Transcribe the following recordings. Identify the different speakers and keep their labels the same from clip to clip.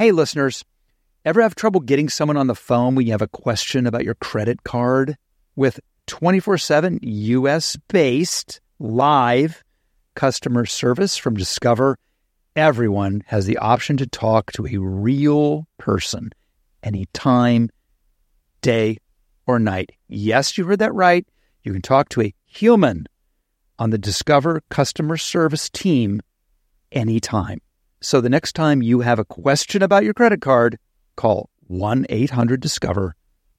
Speaker 1: Hey, listeners, ever have trouble getting someone on the phone when you have a question about your credit card? With 24 7 US based live customer service from Discover, everyone has the option to talk to a real person anytime, day, or night. Yes, you heard that right. You can talk to a human on the Discover customer service team anytime. So the next time you have a question about your credit card, call 1 800 Discover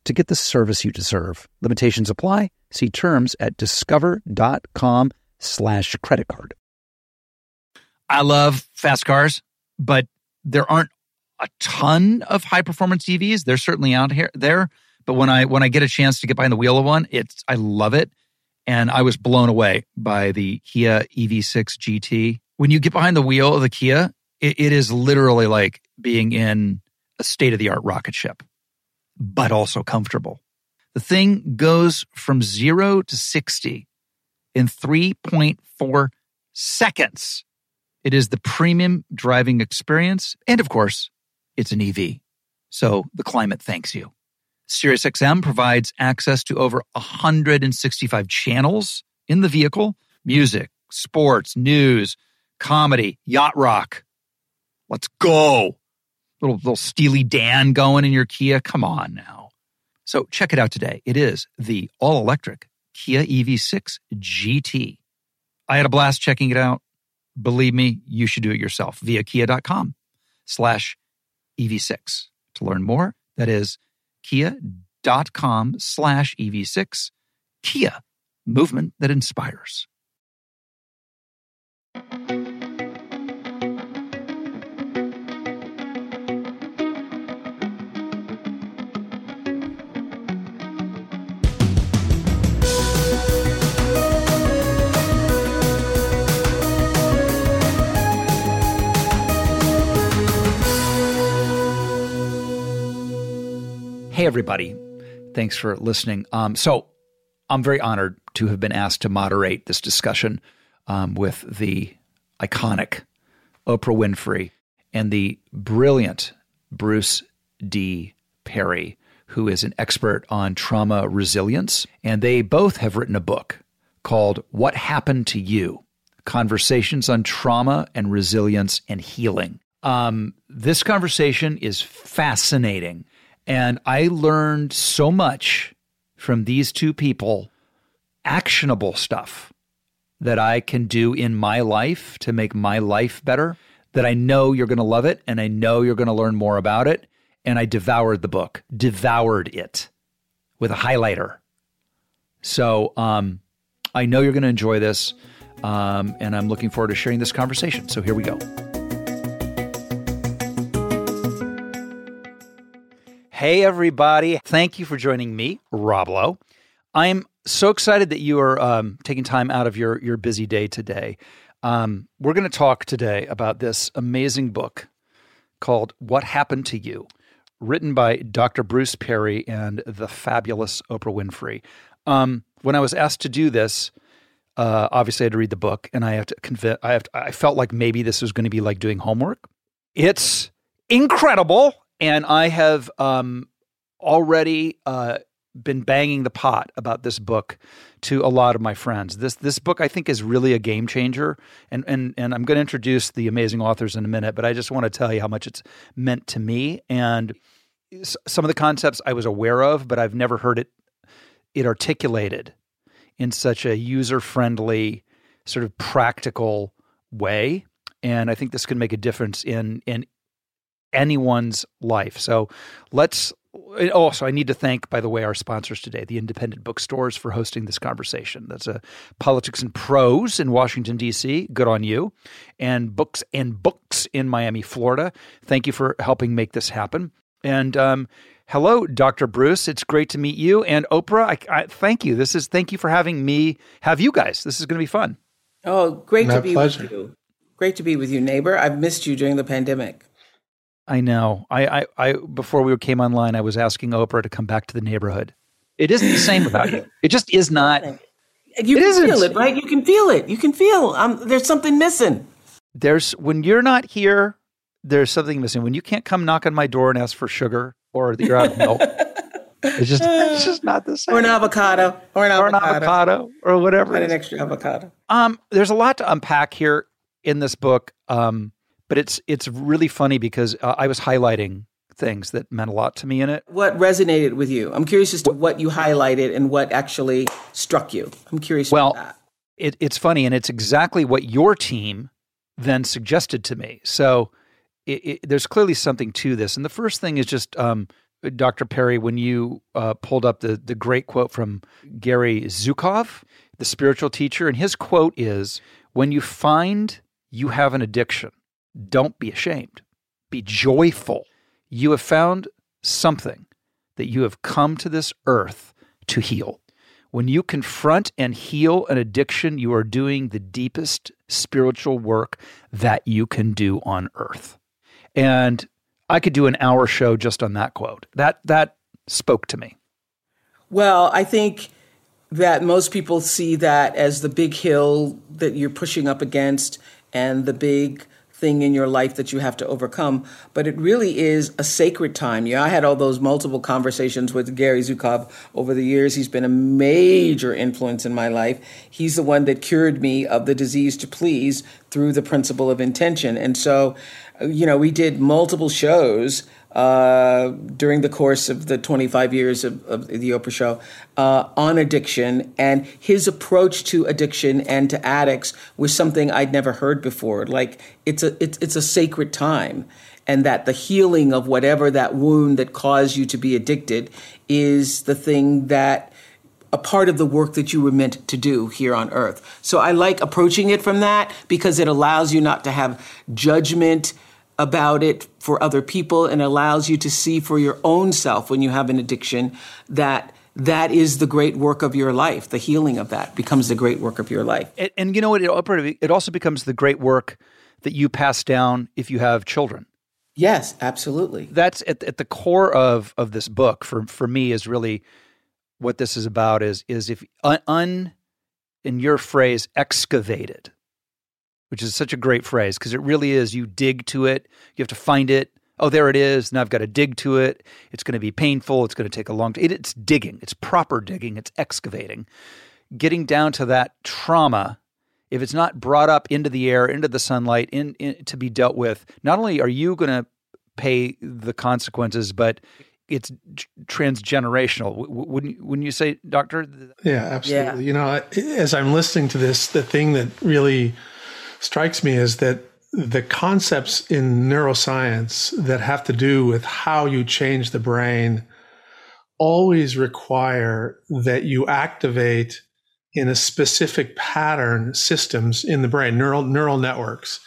Speaker 1: to get the service you deserve. Limitations apply. See terms at discover.com slash credit card.
Speaker 2: I love fast cars, but there aren't a ton of high performance EVs. They're certainly out here there. But when I when I get a chance to get behind the wheel of one, it's I love it. And I was blown away by the Kia EV6 GT. When you get behind the wheel of the Kia, it, it is literally like being in a state of the art rocket ship, but also comfortable. The thing goes from zero to 60 in 3.4 seconds. It is the premium driving experience. And of course, it's an EV. So the climate thanks you. SiriusXM provides access to over 165 channels in the vehicle music, sports, news, comedy, yacht rock. Let's go. Little, little Steely Dan going in your Kia. Come on now. So check it out today. It is the all electric Kia EV6 GT. I had a blast checking it out. Believe me, you should do it yourself via kia.com slash EV6. To learn more, that is kia.com slash EV6. Kia, movement that inspires. Everybody. Thanks for listening. Um, so, I'm very honored to have been asked to moderate this discussion um, with the iconic Oprah Winfrey and the brilliant Bruce D. Perry, who is an expert on trauma resilience. And they both have written a book called What Happened to You Conversations on Trauma and Resilience and Healing. Um, this conversation is fascinating and I learned so much from these two people, actionable stuff that I can do in my life to make my life better. That I know you're going to love it and I know you're going to learn more about it. And I devoured the book, devoured it with a highlighter. So um, I know you're going to enjoy this. Um, and I'm looking forward to sharing this conversation. So here we go. Hey, everybody. Thank you for joining me, Rob Lowe. I'm so excited that you are um, taking time out of your, your busy day today. Um, we're going to talk today about this amazing book called What Happened to You, written by Dr. Bruce Perry and the fabulous Oprah Winfrey. Um, when I was asked to do this, uh, obviously I had to read the book, and I have to convince. I have. To, I felt like maybe this was going to be like doing homework. It's incredible and I have um, already uh, been banging the pot about this book to a lot of my friends. This this book I think is really a game changer, and and and I'm going to introduce the amazing authors in a minute, but I just want to tell you how much it's meant to me and some of the concepts I was aware of, but I've never heard it it articulated in such a user friendly, sort of practical way. And I think this can make a difference in in anyone's life. So let's also, I need to thank, by the way, our sponsors today, the independent bookstores, for hosting this conversation. That's a Politics and Prose in Washington, D.C. Good on you. And Books and Books in Miami, Florida. Thank you for helping make this happen. And um, hello, Dr. Bruce. It's great to meet you. And Oprah, I, I, thank you. This is thank you for having me have you guys. This is going to be fun.
Speaker 3: Oh, great My to be pleasure. with you. Great to be with you, neighbor. I've missed you during the pandemic.
Speaker 2: I know. I, I, I, before we came online, I was asking Oprah to come back to the neighborhood. It isn't the same without you. It just is not. You
Speaker 3: it can isn't. feel it, right? You can feel it. You can feel um, there's something missing.
Speaker 2: There's when you're not here, there's something missing. When you can't come knock on my door and ask for sugar or that you're out of milk, it's just it's just not the same.
Speaker 3: Or an avocado, or an
Speaker 2: or
Speaker 3: avocado,
Speaker 2: an avocado, or whatever.
Speaker 3: an extra avocado.
Speaker 2: Um, there's a lot to unpack here in this book. Um, but it's it's really funny because uh, I was highlighting things that meant a lot to me in it.
Speaker 3: What resonated with you? I'm curious as to what you highlighted and what actually struck you. I'm curious.
Speaker 2: Well, it, it's funny, and it's exactly what your team then suggested to me. So it, it, there's clearly something to this. And the first thing is just um, Dr. Perry, when you uh, pulled up the the great quote from Gary Zukav, the spiritual teacher, and his quote is, "When you find you have an addiction, don't be ashamed, be joyful." you have found something that you have come to this earth to heal. When you confront and heal an addiction, you are doing the deepest spiritual work that you can do on earth. And I could do an hour show just on that quote. That that spoke to me.
Speaker 3: Well, I think that most people see that as the big hill that you're pushing up against and the big thing in your life that you have to overcome, but it really is a sacred time. Yeah, I had all those multiple conversations with Gary Zukav over the years. He's been a major influence in my life. He's the one that cured me of the disease to please through the principle of intention. And so, you know, we did multiple shows uh, during the course of the 25 years of, of the Oprah Show uh, on addiction. And his approach to addiction and to addicts was something I'd never heard before. Like it's a it's, it's a sacred time, and that the healing of whatever that wound that caused you to be addicted is the thing that a part of the work that you were meant to do here on earth. So I like approaching it from that because it allows you not to have judgment about it for other people and allows you to see for your own self when you have an addiction that that is the great work of your life. The healing of that becomes the great work of your life.
Speaker 2: And, and you know what? It, it also becomes the great work that you pass down if you have children.
Speaker 3: Yes, absolutely.
Speaker 2: That's at, at the core of of this book for for me is really what this is about is is if un, un in your phrase excavated which is such a great phrase because it really is you dig to it, you have to find it. Oh, there it is. Now I've got to dig to it. It's going to be painful. It's going to take a long time. It, it's digging. It's proper digging. It's excavating. Getting down to that trauma, if it's not brought up into the air, into the sunlight, in, in to be dealt with, not only are you going to pay the consequences, but it's transgenerational. Wouldn't wouldn't you say, Doctor?
Speaker 4: Yeah, absolutely. Yeah. You know, as I'm listening to this, the thing that really strikes me is that the concepts in neuroscience that have to do with how you change the brain always require that you activate in a specific pattern systems in the brain neural neural networks.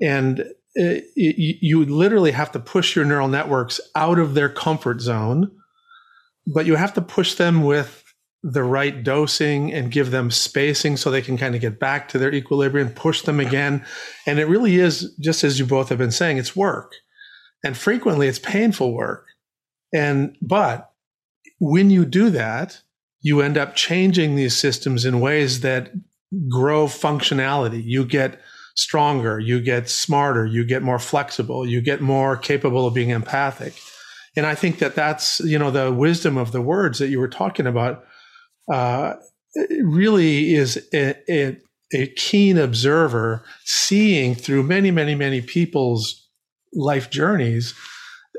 Speaker 4: And uh, it, it, you literally have to push your neural networks out of their comfort zone but you have to push them with the right dosing and give them spacing so they can kind of get back to their equilibrium, push them again. And it really is, just as you both have been saying, it's work. And frequently it's painful work. And, but when you do that, you end up changing these systems in ways that grow functionality. You get stronger, you get smarter, you get more flexible, you get more capable of being empathic. And I think that that's, you know, the wisdom of the words that you were talking about uh, really is a, a, a, keen observer, seeing through many, many, many people's life journeys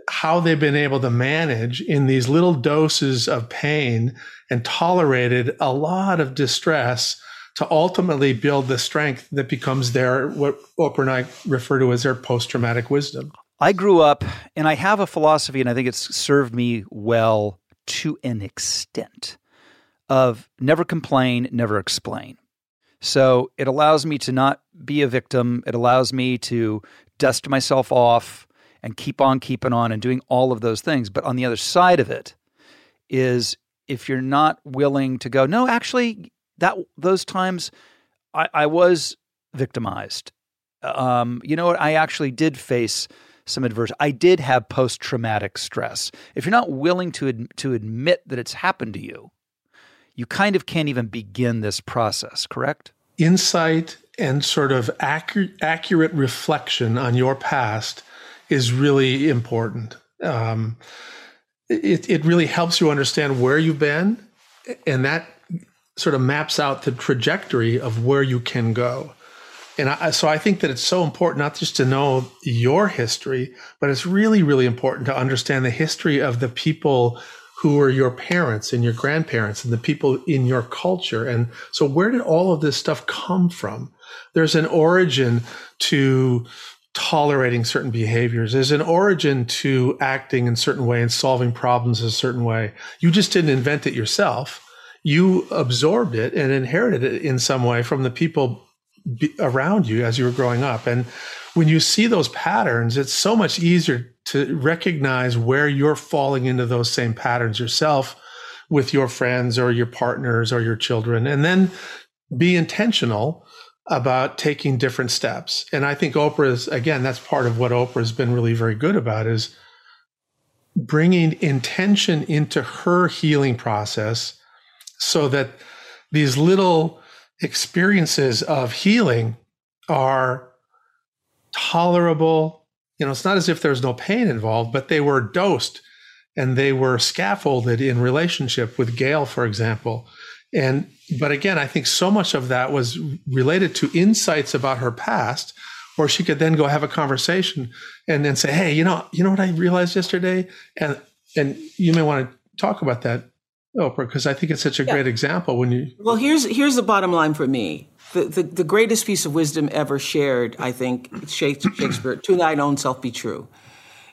Speaker 4: how they've been able to manage in these little doses of pain and tolerated a lot of distress to ultimately build the strength that becomes their what Oprah and I refer to as their post-traumatic wisdom.
Speaker 2: I grew up and I have a philosophy and I think it's served me well to an extent of never complain, never explain. So it allows me to not be a victim. It allows me to dust myself off and keep on keeping on and doing all of those things. But on the other side of it is if you're not willing to go, no, actually, that those times I, I was victimized. Um, you know what? I actually did face some adverse. I did have post traumatic stress. If you're not willing to ad- to admit that it's happened to you, you kind of can't even begin this process, correct?
Speaker 4: Insight and sort of accurate, accurate reflection on your past is really important. Um, it, it really helps you understand where you've been, and that sort of maps out the trajectory of where you can go. And I, so I think that it's so important not just to know your history, but it's really, really important to understand the history of the people who are your parents and your grandparents and the people in your culture. And so where did all of this stuff come from? There's an origin to tolerating certain behaviors. There's an origin to acting in a certain way and solving problems a certain way. You just didn't invent it yourself. You absorbed it and inherited it in some way from the people around you as you were growing up. And when you see those patterns, it's so much easier to recognize where you're falling into those same patterns yourself with your friends or your partners or your children. And then be intentional about taking different steps. And I think Oprah's, again, that's part of what Oprah's been really very good about is bringing intention into her healing process so that these little experiences of healing are tolerable. You know, it's not as if there's no pain involved, but they were dosed and they were scaffolded in relationship with Gayle, for example. And, but again, I think so much of that was related to insights about her past, or she could then go have a conversation and then say, Hey, you know, you know what I realized yesterday? And, and you may want to talk about that Oprah, because I think it's such a yeah. great example when you.
Speaker 3: Well, here's here's the bottom line for me. The, the, the greatest piece of wisdom ever shared, I think, Shakespeare, to thine own self be true.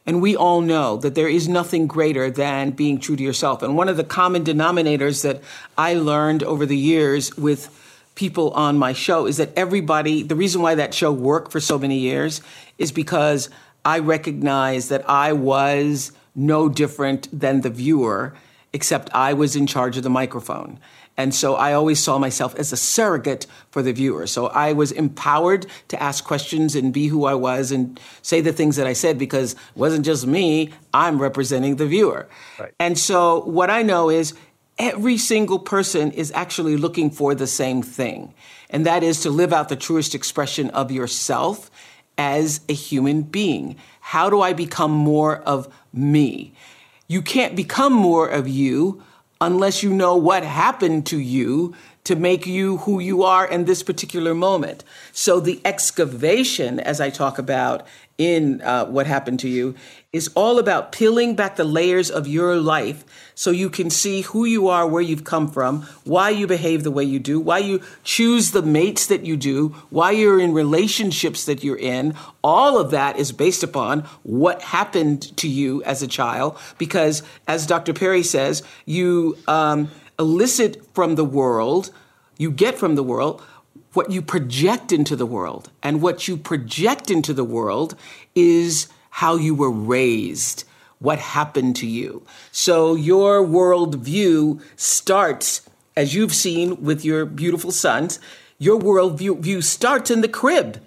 Speaker 3: And we all know that there is nothing greater than being true to yourself. And one of the common denominators that I learned over the years with people on my show is that everybody, the reason why that show worked for so many years is because I recognized that I was no different than the viewer except I was in charge of the microphone. And so I always saw myself as a surrogate for the viewer. So I was empowered to ask questions and be who I was and say the things that I said because it wasn't just me, I'm representing the viewer. Right. And so what I know is every single person is actually looking for the same thing. And that is to live out the truest expression of yourself as a human being. How do I become more of me? You can't become more of you unless you know what happened to you to make you who you are in this particular moment. So the excavation, as I talk about in uh, What Happened to You, is all about peeling back the layers of your life so you can see who you are, where you've come from, why you behave the way you do, why you choose the mates that you do, why you're in relationships that you're in. All of that is based upon what happened to you as a child. Because, as Dr. Perry says, you um, elicit from the world, you get from the world what you project into the world. And what you project into the world is how you were raised, what happened to you. So your worldview starts, as you've seen with your beautiful sons, your worldview view starts in the crib.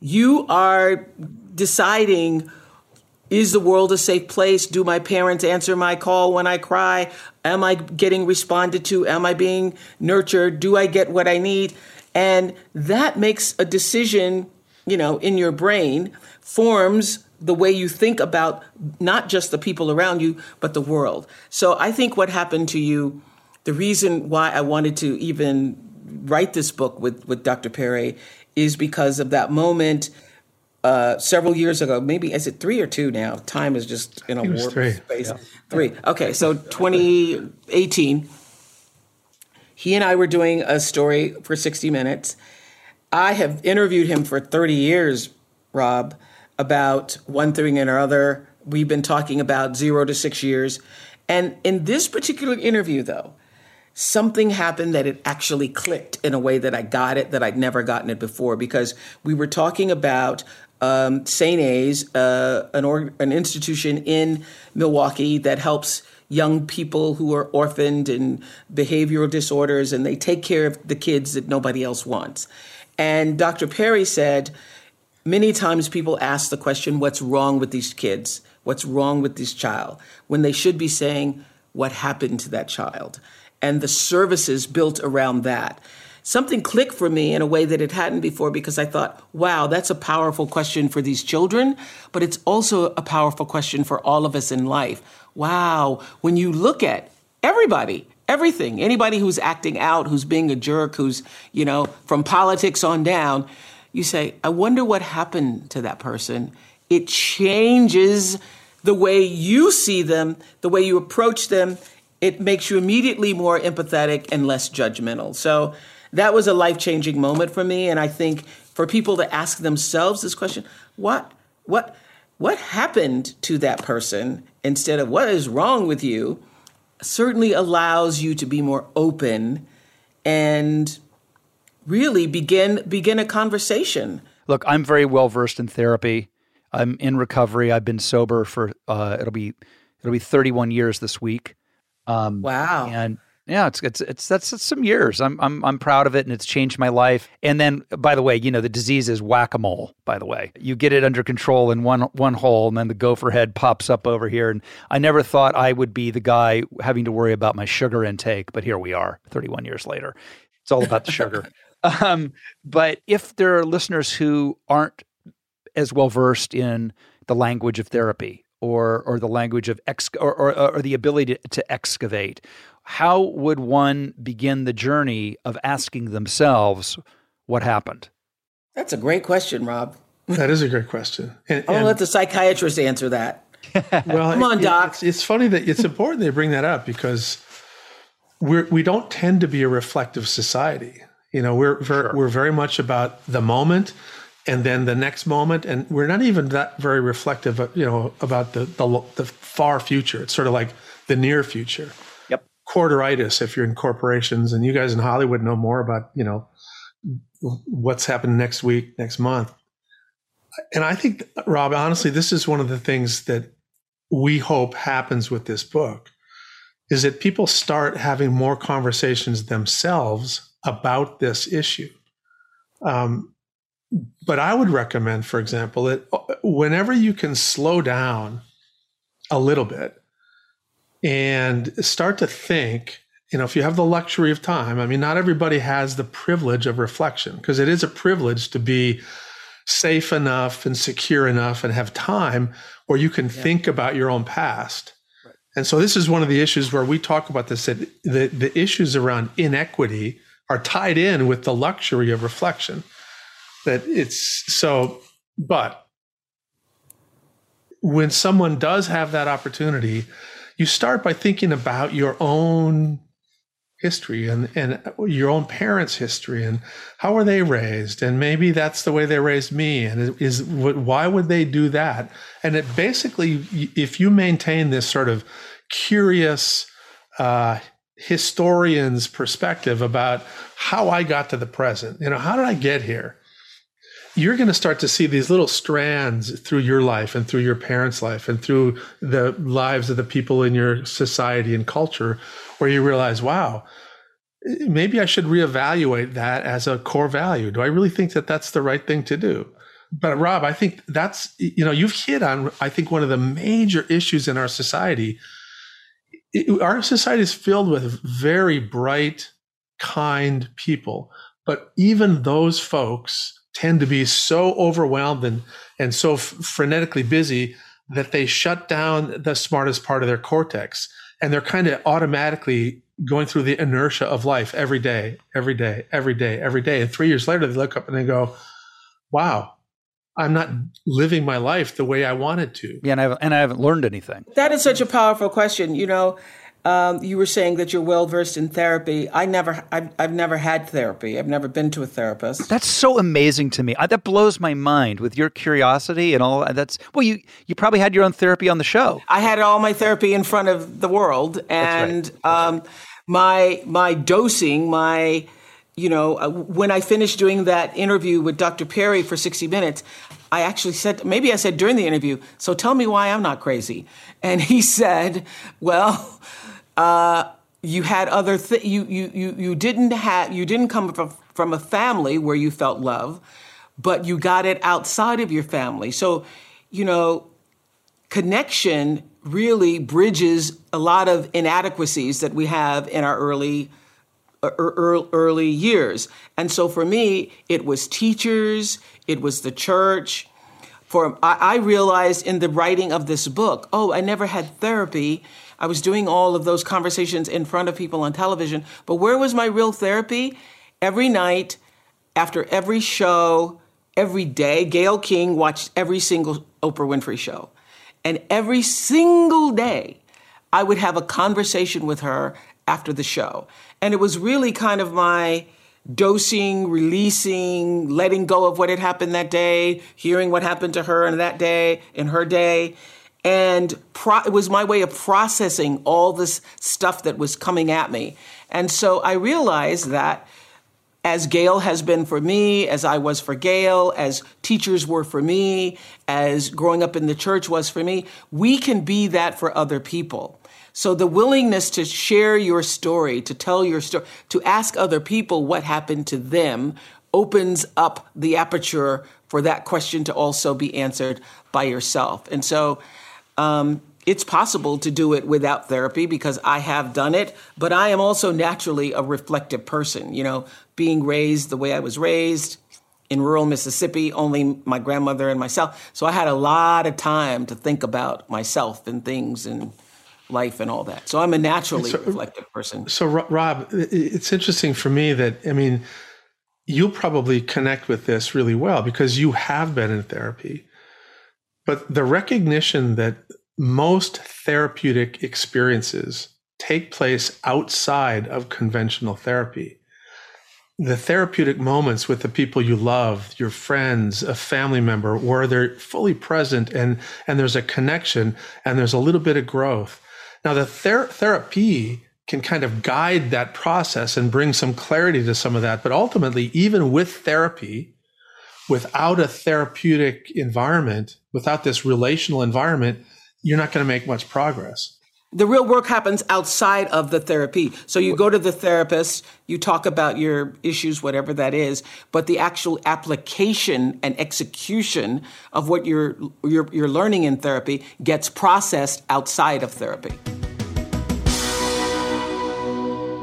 Speaker 3: You are deciding is the world a safe place? Do my parents answer my call when I cry? Am I getting responded to? Am I being nurtured? Do I get what I need? And that makes a decision, you know, in your brain, forms the way you think about not just the people around you, but the world. So I think what happened to you, the reason why I wanted to even write this book with, with Dr. Perry is because of that moment uh, several years ago. Maybe is it three or two now? Time is just in a warp
Speaker 4: three.
Speaker 3: space. Yeah. Three. Okay, so 2018. He and I were doing a story for 60 Minutes. I have interviewed him for 30 years, Rob about one thing and another. We've been talking about zero to six years. And in this particular interview, though, something happened that it actually clicked in a way that I got it that I'd never gotten it before because we were talking about um, St. A's, uh, an, or- an institution in Milwaukee that helps young people who are orphaned and behavioral disorders, and they take care of the kids that nobody else wants. And Dr. Perry said, Many times people ask the question, what's wrong with these kids? What's wrong with this child? When they should be saying, what happened to that child? And the services built around that. something clicked for me in a way that it hadn't before because I thought, wow, that's a powerful question for these children, but it's also a powerful question for all of us in life. Wow, when you look at everybody, everything, anybody who's acting out, who's being a jerk, who's, you know, from politics on down, you say, I wonder what happened to that person. It changes the way you see them, the way you approach them. It makes you immediately more empathetic and less judgmental. So that was a life changing moment for me. And I think for people to ask themselves this question, what, what, what happened to that person instead of what is wrong with you, certainly allows you to be more open and really begin begin a conversation.
Speaker 2: Look, I'm very well versed in therapy. I'm in recovery. I've been sober for uh, it'll be it'll be 31 years this week.
Speaker 3: Um, wow!
Speaker 2: And yeah, it's it's it's that's, that's some years. I'm I'm I'm proud of it, and it's changed my life. And then, by the way, you know the disease is whack a mole. By the way, you get it under control in one one hole, and then the gopher head pops up over here. And I never thought I would be the guy having to worry about my sugar intake, but here we are, 31 years later. It's all about the sugar. Um, but if there are listeners who aren't as well versed in the language of therapy or or the language of ex or, or, or the ability to, to excavate, how would one begin the journey of asking themselves what happened?
Speaker 3: That's a great question, Rob.
Speaker 4: That is a great question.
Speaker 3: And, I'm gonna let the psychiatrist answer that.
Speaker 4: well, come on, it, doc. It's, it's funny that it's important they bring that up because we're we don't tend to be a reflective society. You know, we're sure. we're very much about the moment and then the next moment, and we're not even that very reflective. You know, about the the, the far future. It's sort of like the near future.
Speaker 2: Yep.
Speaker 4: Quarteritis, if you're in corporations, and you guys in Hollywood know more about you know what's happening next week, next month. And I think, Rob, honestly, this is one of the things that we hope happens with this book is that people start having more conversations themselves about this issue. Um, but I would recommend, for example, that uh, whenever you can slow down a little bit and start to think, you know, if you have the luxury of time, I mean, not everybody has the privilege of reflection because it is a privilege to be safe enough and secure enough and have time where you can yeah. think about your own past. Right. And so this is one of the issues where we talk about this that the, the issues around inequity are tied in with the luxury of reflection. That it's so, but when someone does have that opportunity, you start by thinking about your own history and, and your own parents' history and how were they raised? And maybe that's the way they raised me. And is why would they do that? And it basically if you maintain this sort of curious uh, historian's perspective about how I got to the present. You know, how did I get here? You're going to start to see these little strands through your life and through your parents' life and through the lives of the people in your society and culture where you realize, wow, maybe I should reevaluate that as a core value. Do I really think that that's the right thing to do? But Rob, I think that's, you know, you've hit on, I think, one of the major issues in our society it, our society is filled with very bright, kind people, but even those folks tend to be so overwhelmed and, and so f- frenetically busy that they shut down the smartest part of their cortex and they're kind of automatically going through the inertia of life every day, every day, every day, every day. And three years later, they look up and they go, wow, I'm not living my life the way I wanted to.
Speaker 2: Yeah, and I haven't, and I haven't learned anything.
Speaker 3: That is such a powerful question. You know, um, you were saying that you're well versed in therapy. I never, I've, I've, never had therapy. I've never been to a therapist.
Speaker 2: That's so amazing to me. I, that blows my mind with your curiosity and all. That's well, you you probably had your own therapy on the show.
Speaker 3: I had all my therapy in front of the world, and right. um, my my dosing, my you know, uh, when I finished doing that interview with Dr. Perry for 60 Minutes, I actually said, maybe I said during the interview, so tell me why I'm not crazy. And he said, well, uh, you had other th- you, you you you didn't have you didn't come from from a family where you felt love, but you got it outside of your family. So, you know, connection really bridges a lot of inadequacies that we have in our early Er, er, er, early years. And so for me, it was teachers, it was the church. For I realized in the writing of this book, oh, I never had therapy. I was doing all of those conversations in front of people on television, but where was my real therapy? Every night, after every show, every day, Gayle King watched every single Oprah Winfrey show. And every single day, I would have a conversation with her after the show. And it was really kind of my dosing, releasing, letting go of what had happened that day, hearing what happened to her in that day, in her day. And pro- it was my way of processing all this stuff that was coming at me. And so I realized that as Gayle has been for me, as I was for Gayle, as teachers were for me, as growing up in the church was for me, we can be that for other people. So the willingness to share your story, to tell your story, to ask other people what happened to them opens up the aperture for that question to also be answered by yourself. And so um, it's possible to do it without therapy because I have done it, but I am also naturally a reflective person. You know, being raised the way I was raised in rural Mississippi, only my grandmother and myself. So I had a lot of time to think about myself and things and life and all that. So I'm a naturally so, reflective person.
Speaker 4: So, Rob, it's interesting for me that, I mean, you'll probably connect with this really well because you have been in therapy. But the recognition that most therapeutic experiences take place outside of conventional therapy. The therapeutic moments with the people you love, your friends, a family member, where they're fully present and, and there's a connection and there's a little bit of growth now, the ther- therapy can kind of guide that process and bring some clarity to some of that. But ultimately, even with therapy, without a therapeutic environment, without this relational environment, you're not going to make much progress.
Speaker 3: The real work happens outside of the therapy. So you go to the therapist, you talk about your issues, whatever that is, but the actual application and execution of what you're, you're, you're learning in therapy gets processed outside of therapy.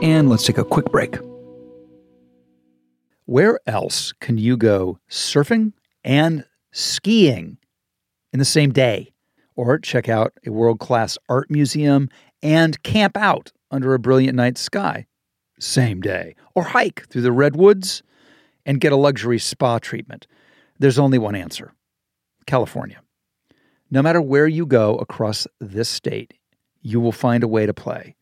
Speaker 2: And let's take a quick break. Where else can you go surfing and skiing in the same day? Or check out a world class art museum and camp out under a brilliant night sky same day, or hike through the redwoods and get a luxury spa treatment. There's only one answer California. No matter where you go across this state, you will find a way to play.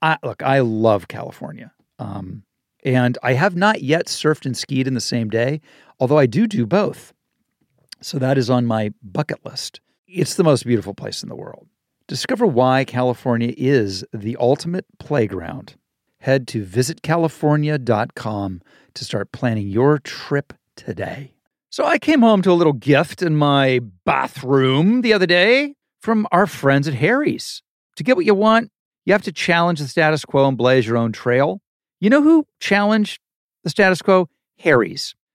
Speaker 2: I, look, I love California. Um, and I have not yet surfed and skied in the same day, although I do do both. So that is on my bucket list. It's the most beautiful place in the world. Discover why California is the ultimate playground. Head to visitcalifornia.com to start planning your trip today. So I came home to a little gift in my bathroom the other day from our friends at Harry's. To get what you want, you have to challenge the status quo and blaze your own trail. You know who challenged the status quo? Harry's.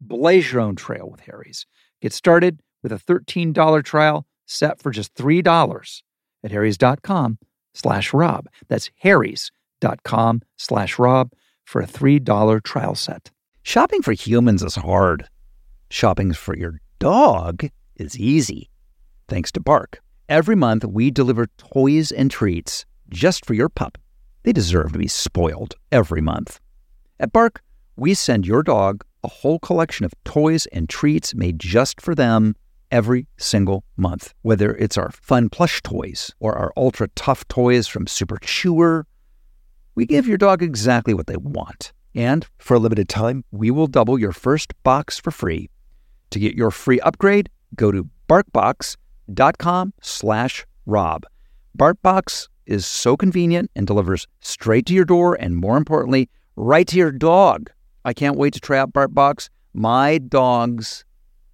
Speaker 2: Blaze your own trail with Harry's. Get started with a $13 trial set for just $3 at harrys.com slash rob. That's harrys.com slash rob for a $3 trial set.
Speaker 1: Shopping for humans is hard. Shopping for your dog is easy. Thanks to Bark. Every month, we deliver toys and treats just for your pup. They deserve to be spoiled every month. At Bark, we send your dog a whole collection of toys and treats made just for them every single month. Whether it's our fun plush toys or our ultra tough toys from Super Chewer, we give your dog exactly what they want. And for a limited time, we will double your first box for free. To get your free upgrade, go to barkbox.com slash rob. BarkBox is so convenient and delivers straight to your door and more importantly, right to your dog. I can't wait to try out BarkBox. My dogs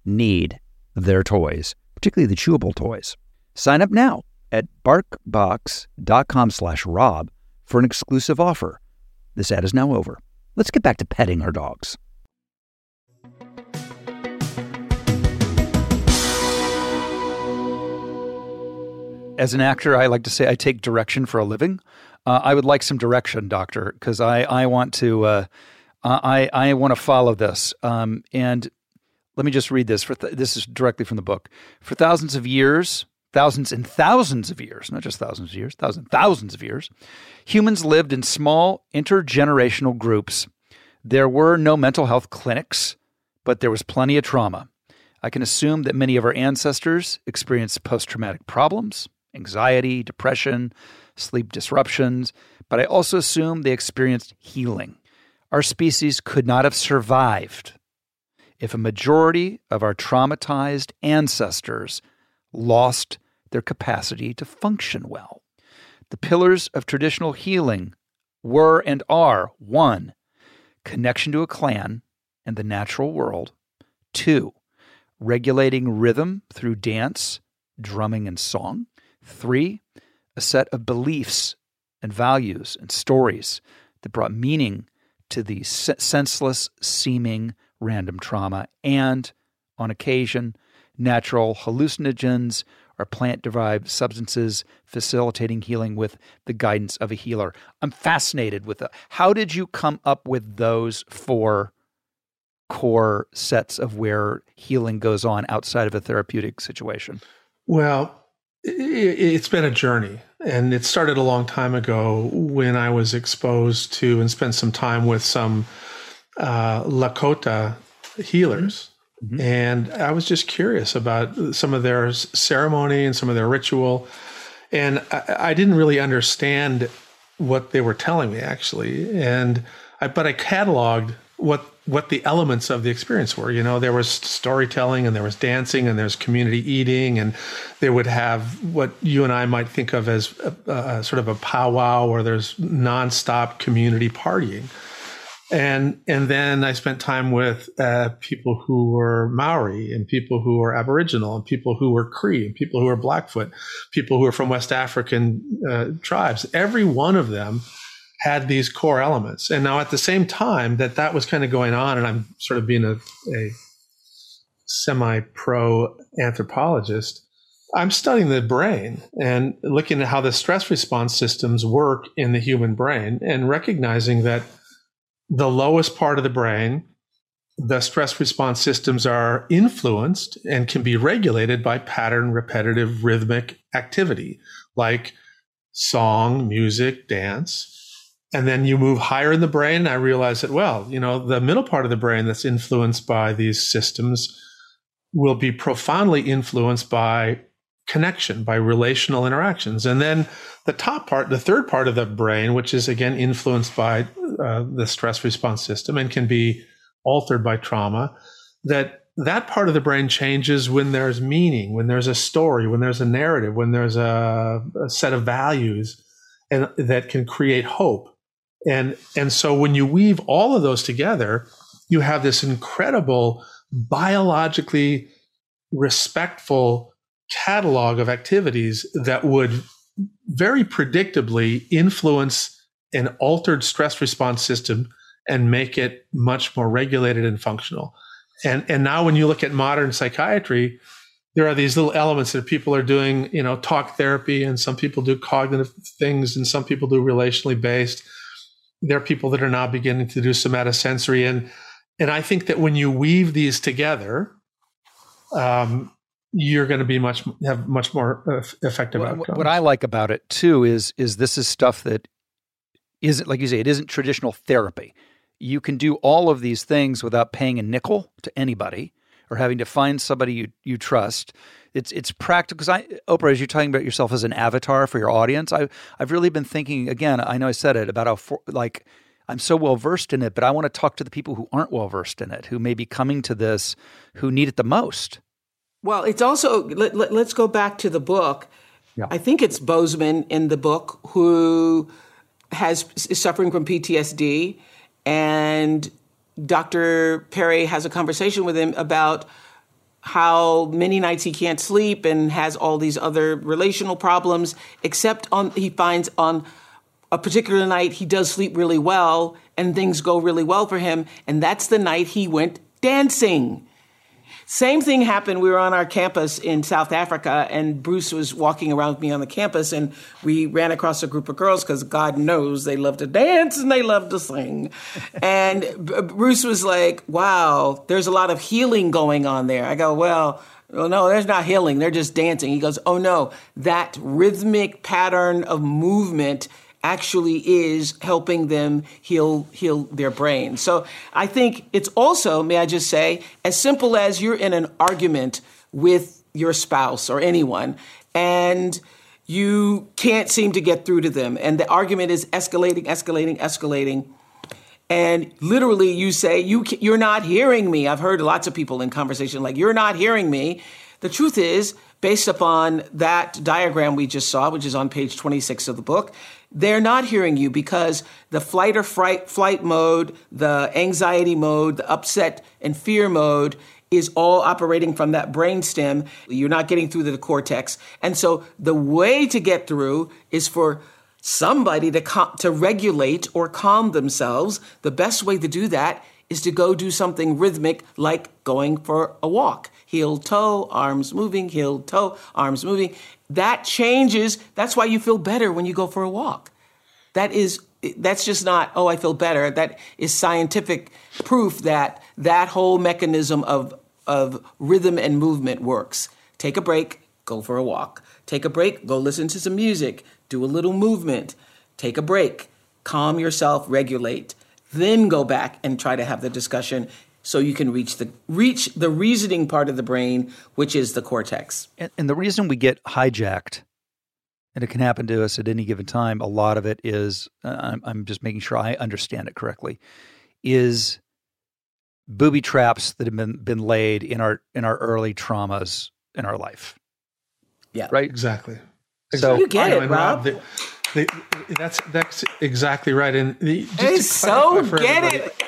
Speaker 1: need their toys, particularly the chewable toys. Sign up now at barkbox.com slash rob for an exclusive offer. This ad is now over. Let's get back to petting our dogs.
Speaker 2: As an actor, I like to say I take direction for a living. Uh, I would like some direction, doctor, because I, I want to uh, I I want to follow this. Um, and let me just read this. For th- this is directly from the book. For thousands of years, thousands and thousands of years, not just thousands of years, thousands thousands of years, humans lived in small intergenerational groups. There were no mental health clinics, but there was plenty of trauma. I can assume that many of our ancestors experienced post traumatic problems, anxiety, depression, sleep disruptions, but I also assume they experienced healing. Our species could not have survived if a majority of our traumatized ancestors lost their capacity to function well. The pillars of traditional healing were and are one, connection to a clan and the natural world, two, regulating rhythm through dance, drumming, and song, three, a set of beliefs and values and stories that brought meaning to the senseless seeming random trauma, and, on occasion, natural hallucinogens or plant derived substances facilitating healing with the guidance of a healer. I'm fascinated with that. How did you come up with those four core sets of where healing goes on outside of a therapeutic situation?
Speaker 4: Well, it's been a journey and it started a long time ago when I was exposed to and spent some time with some uh, Lakota healers. Mm-hmm. And I was just curious about some of their ceremony and some of their ritual. And I, I didn't really understand what they were telling me actually. And I, but I cataloged what what the elements of the experience were. You know, there was storytelling and there was dancing and there's community eating and they would have what you and I might think of as a, a, sort of a powwow where there's nonstop community partying and and then I spent time with uh, people who were Maori and people who were Aboriginal and people who were Cree and people who were Blackfoot, people who were from West African uh, tribes. Every one of them had these core elements. And now at the same time that that was kind of going on, and I'm sort of being a, a semi-pro anthropologist. I'm studying the brain and looking at how the stress response systems work in the human brain and recognizing that the lowest part of the brain, the stress response systems are influenced and can be regulated by pattern, repetitive, rhythmic activity like song, music, dance. And then you move higher in the brain. I realize that, well, you know, the middle part of the brain that's influenced by these systems will be profoundly influenced by connection, by relational interactions. And then the top part, the third part of the brain, which is again influenced by uh, the stress response system and can be altered by trauma, that that part of the brain changes when there's meaning, when there's a story, when there's a narrative, when there's a, a set of values, and that can create hope. And and so when you weave all of those together, you have this incredible biologically respectful catalog of activities that would very predictably influence an altered stress response system and make it much more regulated and functional. And and now when you look at modern psychiatry, there are these little elements that people are doing, you know, talk therapy, and some people do cognitive things, and some people do relationally based. There are people that are now beginning to do somatosensory, and and I think that when you weave these together, um, you're going to be much have much more effective
Speaker 2: what,
Speaker 4: outcomes.
Speaker 2: What I like about it too is is this is stuff that isn't like you say it isn't traditional therapy. you can do all of these things without paying a nickel to anybody or having to find somebody you, you trust. It's it's practical because I Oprah, as you're talking about yourself as an avatar for your audience, I I've really been thinking again. I know I said it about how for, like I'm so well versed in it, but I want to talk to the people who aren't well versed in it, who may be coming to this, who need it the most.
Speaker 3: Well, it's also let, us let, go back to the book. Yeah. I think it's Bozeman in the book who has is suffering from PTSD, and Dr. Perry has a conversation with him about how many nights he can't sleep and has all these other relational problems, except on he finds on a particular night he does sleep really well and things go really well for him, and that's the night he went dancing. Same thing happened. We were on our campus in South Africa, and Bruce was walking around with me on the campus, and we ran across a group of girls because God knows they love to dance and they love to sing. and Bruce was like, Wow, there's a lot of healing going on there. I go, Well, well, no, there's not healing. They're just dancing. He goes, Oh no, that rhythmic pattern of movement actually is helping them heal heal their brain. So I think it's also, may I just say, as simple as you're in an argument with your spouse or anyone and you can't seem to get through to them and the argument is escalating escalating escalating and literally you say you you're not hearing me i've heard lots of people in conversation like you're not hearing me the truth is based upon that diagram we just saw which is on page 26 of the book they're not hearing you because the flight or fright, flight mode, the anxiety mode, the upset and fear mode is all operating from that brain stem. You're not getting through to the cortex. And so the way to get through is for somebody to com- to regulate or calm themselves. The best way to do that is to go do something rhythmic like going for a walk. Heel toe, arms moving, heel toe, arms moving. That changes. That's why you feel better when you go for a walk. That is that's just not oh I feel better. That is scientific proof that that whole mechanism of of rhythm and movement works. Take a break, go for a walk. Take a break, go listen to some music, do a little movement. Take a break, calm yourself, regulate. Then go back and try to have the discussion so you can reach the reach the reasoning part of the brain, which is the cortex.
Speaker 2: And, and the reason we get hijacked, and it can happen to us at any given time, a lot of it is uh, I'm, I'm just making sure I understand it correctly, is booby traps that have been been laid in our in our early traumas in our life.
Speaker 3: Yeah,
Speaker 2: right.
Speaker 4: Exactly.
Speaker 3: So you get it, Rob.
Speaker 4: The, the, that's that's exactly right. And the,
Speaker 3: just so get it.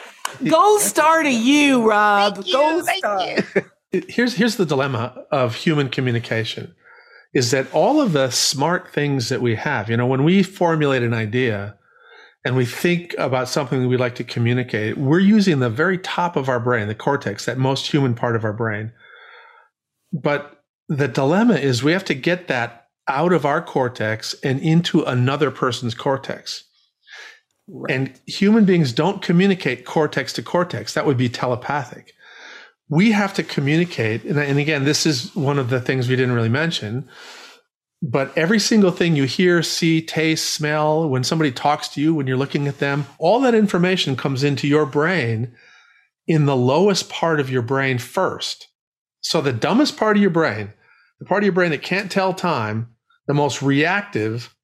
Speaker 3: Gold star to you, Rob. Thank Gold you, star.
Speaker 4: Here's here's the dilemma of human communication is that all of the smart things that we have, you know, when we formulate an idea and we think about something that we'd like to communicate, we're using the very top of our brain, the cortex, that most human part of our brain. But the dilemma is we have to get that out of our cortex and into another person's cortex. Right. And human beings don't communicate cortex to cortex. That would be telepathic. We have to communicate. And, and again, this is one of the things we didn't really mention. But every single thing you hear, see, taste, smell, when somebody talks to you, when you're looking at them, all that information comes into your brain in the lowest part of your brain first. So the dumbest part of your brain, the part of your brain that can't tell time, the most reactive,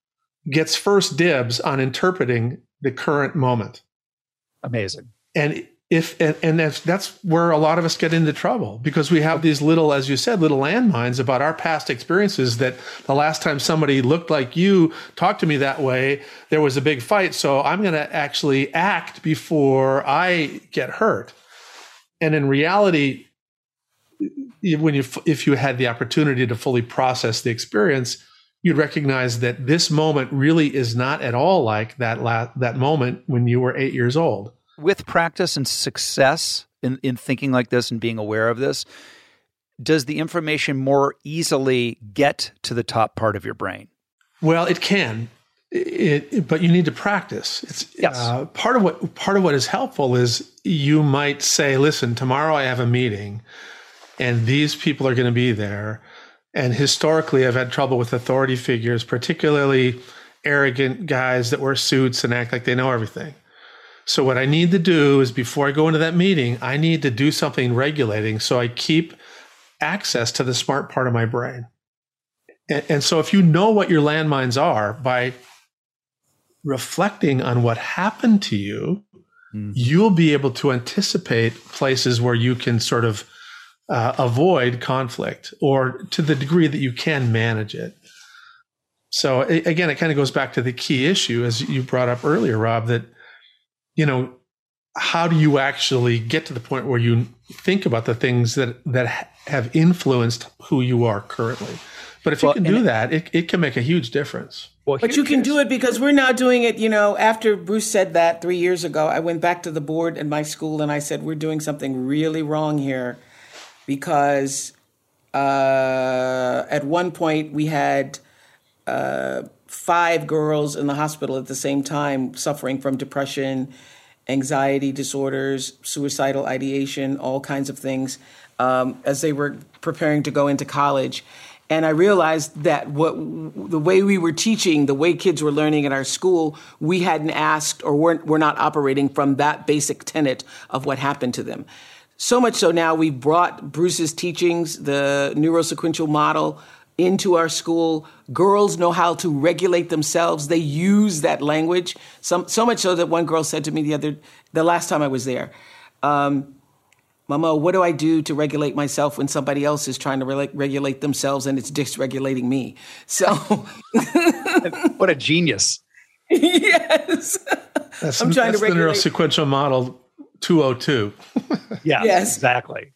Speaker 4: gets first dibs on interpreting the current moment.
Speaker 2: Amazing.
Speaker 4: And if and, and that's that's where a lot of us get into trouble because we have these little, as you said, little landmines about our past experiences that the last time somebody looked like you talked to me that way, there was a big fight. So I'm going to actually act before I get hurt. And in reality, when you if you had the opportunity to fully process the experience, you'd recognize that this moment really is not at all like that la- that moment when you were eight years old.
Speaker 2: With practice and success in, in thinking like this and being aware of this, does the information more easily get to the top part of your brain?
Speaker 4: Well, it can. It, it, but you need to practice. It's
Speaker 2: yes.
Speaker 4: Uh, part of what part of what is helpful is you might say, "Listen, tomorrow I have a meeting, and these people are going to be there." And historically, I've had trouble with authority figures, particularly arrogant guys that wear suits and act like they know everything. So what I need to do is before I go into that meeting, I need to do something regulating so I keep access to the smart part of my brain. And, and so if you know what your landmines are by reflecting on what happened to you, mm. you'll be able to anticipate places where you can sort of uh, avoid conflict or to the degree that you can manage it. So it, again, it kind of goes back to the key issue as you brought up earlier, Rob, that, you know, how do you actually get to the point where you think about the things that, that have influenced who you are currently? But if well, you can do that, it, it can make a huge difference.
Speaker 3: Well, but you can do it because we're now doing it. You know, after Bruce said that three years ago, I went back to the board in my school and I said, we're doing something really wrong here because uh, at one point we had uh, five girls in the hospital at the same time suffering from depression, anxiety disorders, suicidal ideation, all kinds of things um, as they were preparing to go into college. And I realized that what the way we were teaching, the way kids were learning at our school, we hadn't asked or weren't, we're not operating from that basic tenet of what happened to them. So much so now we've brought Bruce's teachings, the neurosequential model, into our school. Girls know how to regulate themselves. They use that language. Some, so much so that one girl said to me the other, the last time I was there, um, Mama, what do I do to regulate myself when somebody else is trying to re- regulate themselves and it's dysregulating me? So,
Speaker 2: what a genius!
Speaker 3: yes,
Speaker 4: that's, I'm trying that's to regulate. the neurosequential model 202.
Speaker 2: yeah, yes. exactly.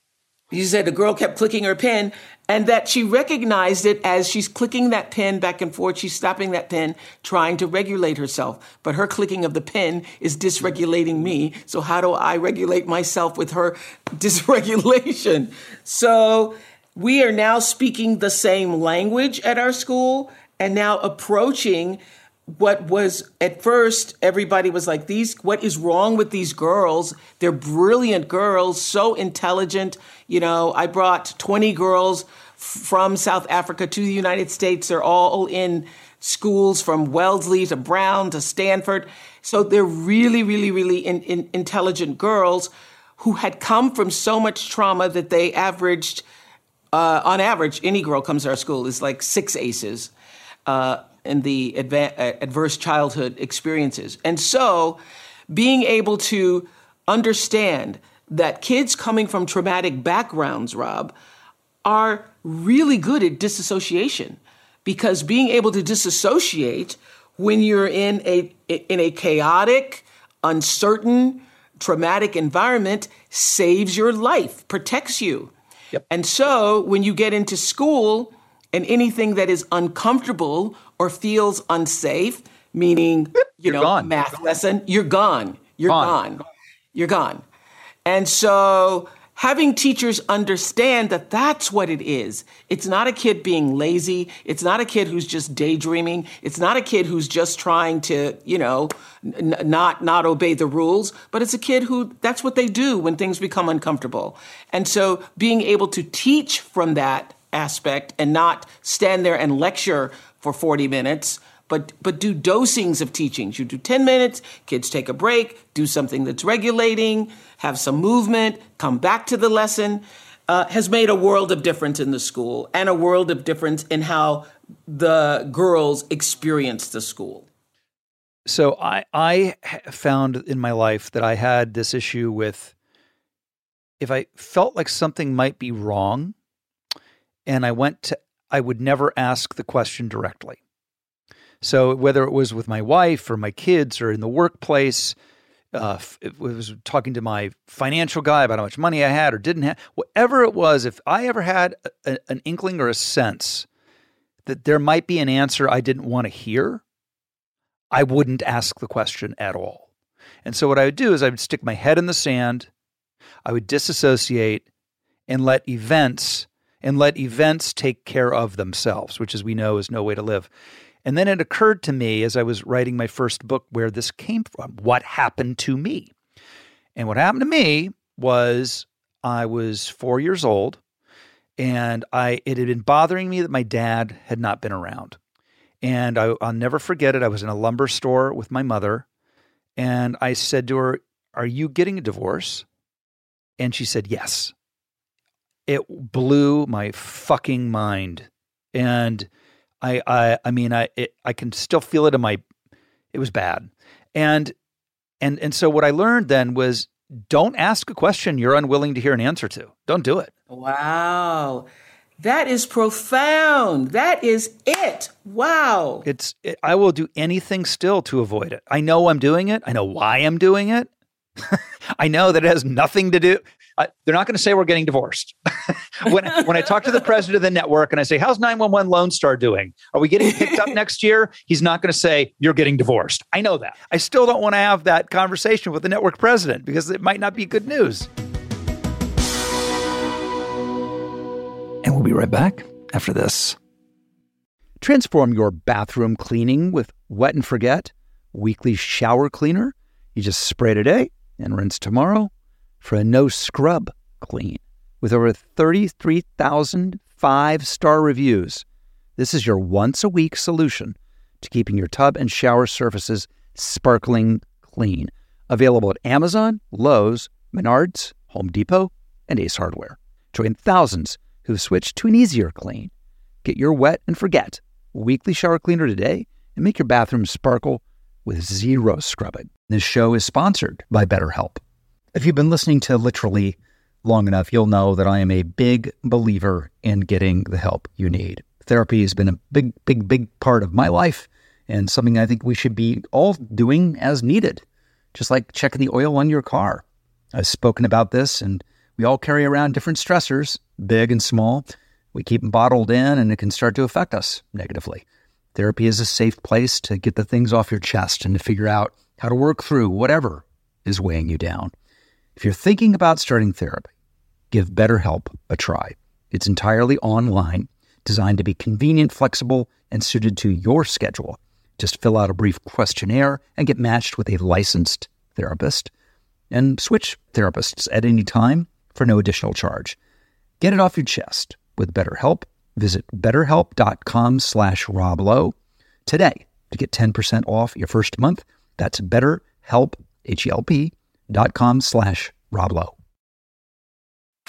Speaker 3: You said the girl kept clicking her pen and that she recognized it as she's clicking that pen back and forth. She's stopping that pen, trying to regulate herself. But her clicking of the pen is dysregulating me. So how do I regulate myself with her dysregulation? So we are now speaking the same language at our school and now approaching what was at first everybody was like these what is wrong with these girls? They're brilliant girls so intelligent. You know i brought 20 girls from south africa to the united states. They're all in schools from wellesley to brown to stanford. So they're really really really in, in, intelligent girls who had come from so much trauma that they averaged uh, on average any girl comes to our school is like six aces. Uh, and the adva- uh, adverse childhood experiences. And so, being able to understand that kids coming from traumatic backgrounds, Rob, are really good at disassociation because being able to disassociate when you're in a in a chaotic, uncertain, traumatic environment saves your life, protects you. Yep. And so when you get into school and anything that is uncomfortable or feels unsafe, meaning, you know, gone. math lesson, you're gone. You're gone. gone. You're gone. And so having teachers understand that that's what it is. It's not a kid being lazy. It's not a kid who's just daydreaming. It's not a kid who's just trying to, you know, n- not not obey the rules, but it's a kid who that's what they do when things become uncomfortable. And so being able to teach from that aspect and not stand there and lecture for 40 minutes, but but do dosings of teachings. You do 10 minutes, kids take a break, do something that's regulating, have some movement, come back to the lesson. Uh, has made a world of difference in the school and a world of difference in how the girls experience the school.
Speaker 2: So I I found in my life that I had this issue with if I felt like something might be wrong, and I went to, I would never ask the question directly. So whether it was with my wife or my kids or in the workplace, uh, it was talking to my financial guy about how much money I had or didn't have, whatever it was, if I ever had a, an inkling or a sense that there might be an answer I didn't want to hear, I wouldn't ask the question at all. And so what I would do is I would stick my head in the sand, I would disassociate and let events and let events take care of themselves, which, as we know, is no way to live. And then it occurred to me as I was writing my first book where this came from. What happened to me? And what happened to me was I was four years old and I it had been bothering me that my dad had not been around. And I, will never forget it. I was in a lumber store with my mother
Speaker 5: And I said to her, Are you getting a divorce? And she said, Yes. It blew my fucking mind. And I, I, I mean, I, it, I can still feel it in my, it was bad. And, and, and so what I learned then was don't ask a question you're unwilling to hear an answer to. Don't do it.
Speaker 3: Wow. That is profound. That is it. Wow.
Speaker 5: It's it, I will do anything still to avoid it. I know I'm doing it. I know why I'm doing it. I know that it has nothing to do. I, they're not going to say we're getting divorced. when when I talk to the president of the network and I say, "How's 911 Lone Star doing? Are we getting picked up next year?" He's not going to say you're getting divorced. I know that. I still don't want to have that conversation with the network president because it might not be good news. And we'll be right back after this.
Speaker 2: Transform your bathroom cleaning with Wet and Forget weekly shower cleaner. You just spray today and rinse tomorrow for a no scrub clean. With over 33,000 five star reviews, this is your once a week solution to keeping your tub and shower surfaces sparkling clean. Available at Amazon, Lowe's, Menards, Home Depot, and Ace Hardware. Join thousands who've switched to an easier clean. Get your wet and forget weekly shower cleaner today and make your bathroom sparkle with zero scrubbing. This show is sponsored by BetterHelp. If you've been listening to literally long enough, you'll know that I am a big believer in getting the help you need. Therapy has been a big, big, big part of my life and something I think we should be all doing as needed, just like checking the oil on your car. I've spoken about this and we all carry around different stressors, big and small. We keep them bottled in and it can start to affect us negatively. Therapy is a safe place to get the things off your chest and to figure out how to work through whatever is weighing you down. If you're thinking about starting therapy, give BetterHelp a try. It's entirely online, designed to be convenient, flexible, and suited to your schedule. Just fill out a brief questionnaire and get matched with a licensed therapist and switch therapists at any time for no additional charge. Get it off your chest with BetterHelp. Visit betterhelp.com slash roblowe today to get 10% off your first month. That's betterhelp, H-E-L-P dot com slash roblowe.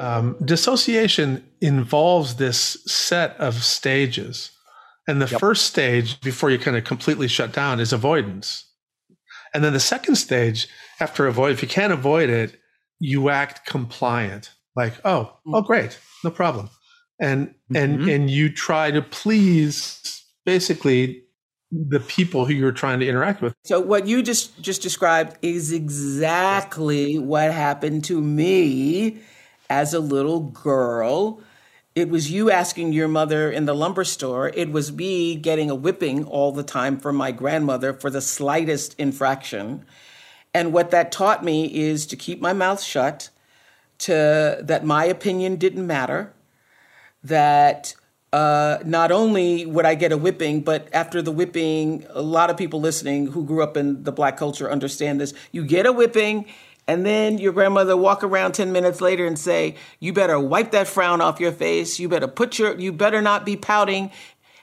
Speaker 4: Um, dissociation involves this set of stages. And the
Speaker 5: Yep.
Speaker 4: first stage, before you kind of completely shut down, is avoidance. And then the second stage, after avoid, if you can't avoid it, you act compliant. Like, oh, oh, great, no problem. And and
Speaker 5: Mhm.
Speaker 4: and you try to please basically the people who you're trying to interact with.
Speaker 3: So what you just just described is exactly what happened to me as a little girl. It was you asking your mother in the lumber store. It was me getting a whipping all the time from my grandmother for the slightest infraction. And what that taught me is to keep my mouth shut, to that my opinion didn't matter, that uh, not only would I get a whipping, but after the whipping, a lot of people listening who grew up in the black culture understand this. You get a whipping, and then your grandmother walk around 10 minutes later and say, you better wipe that frown off your face. You better put your, you better not be pouting.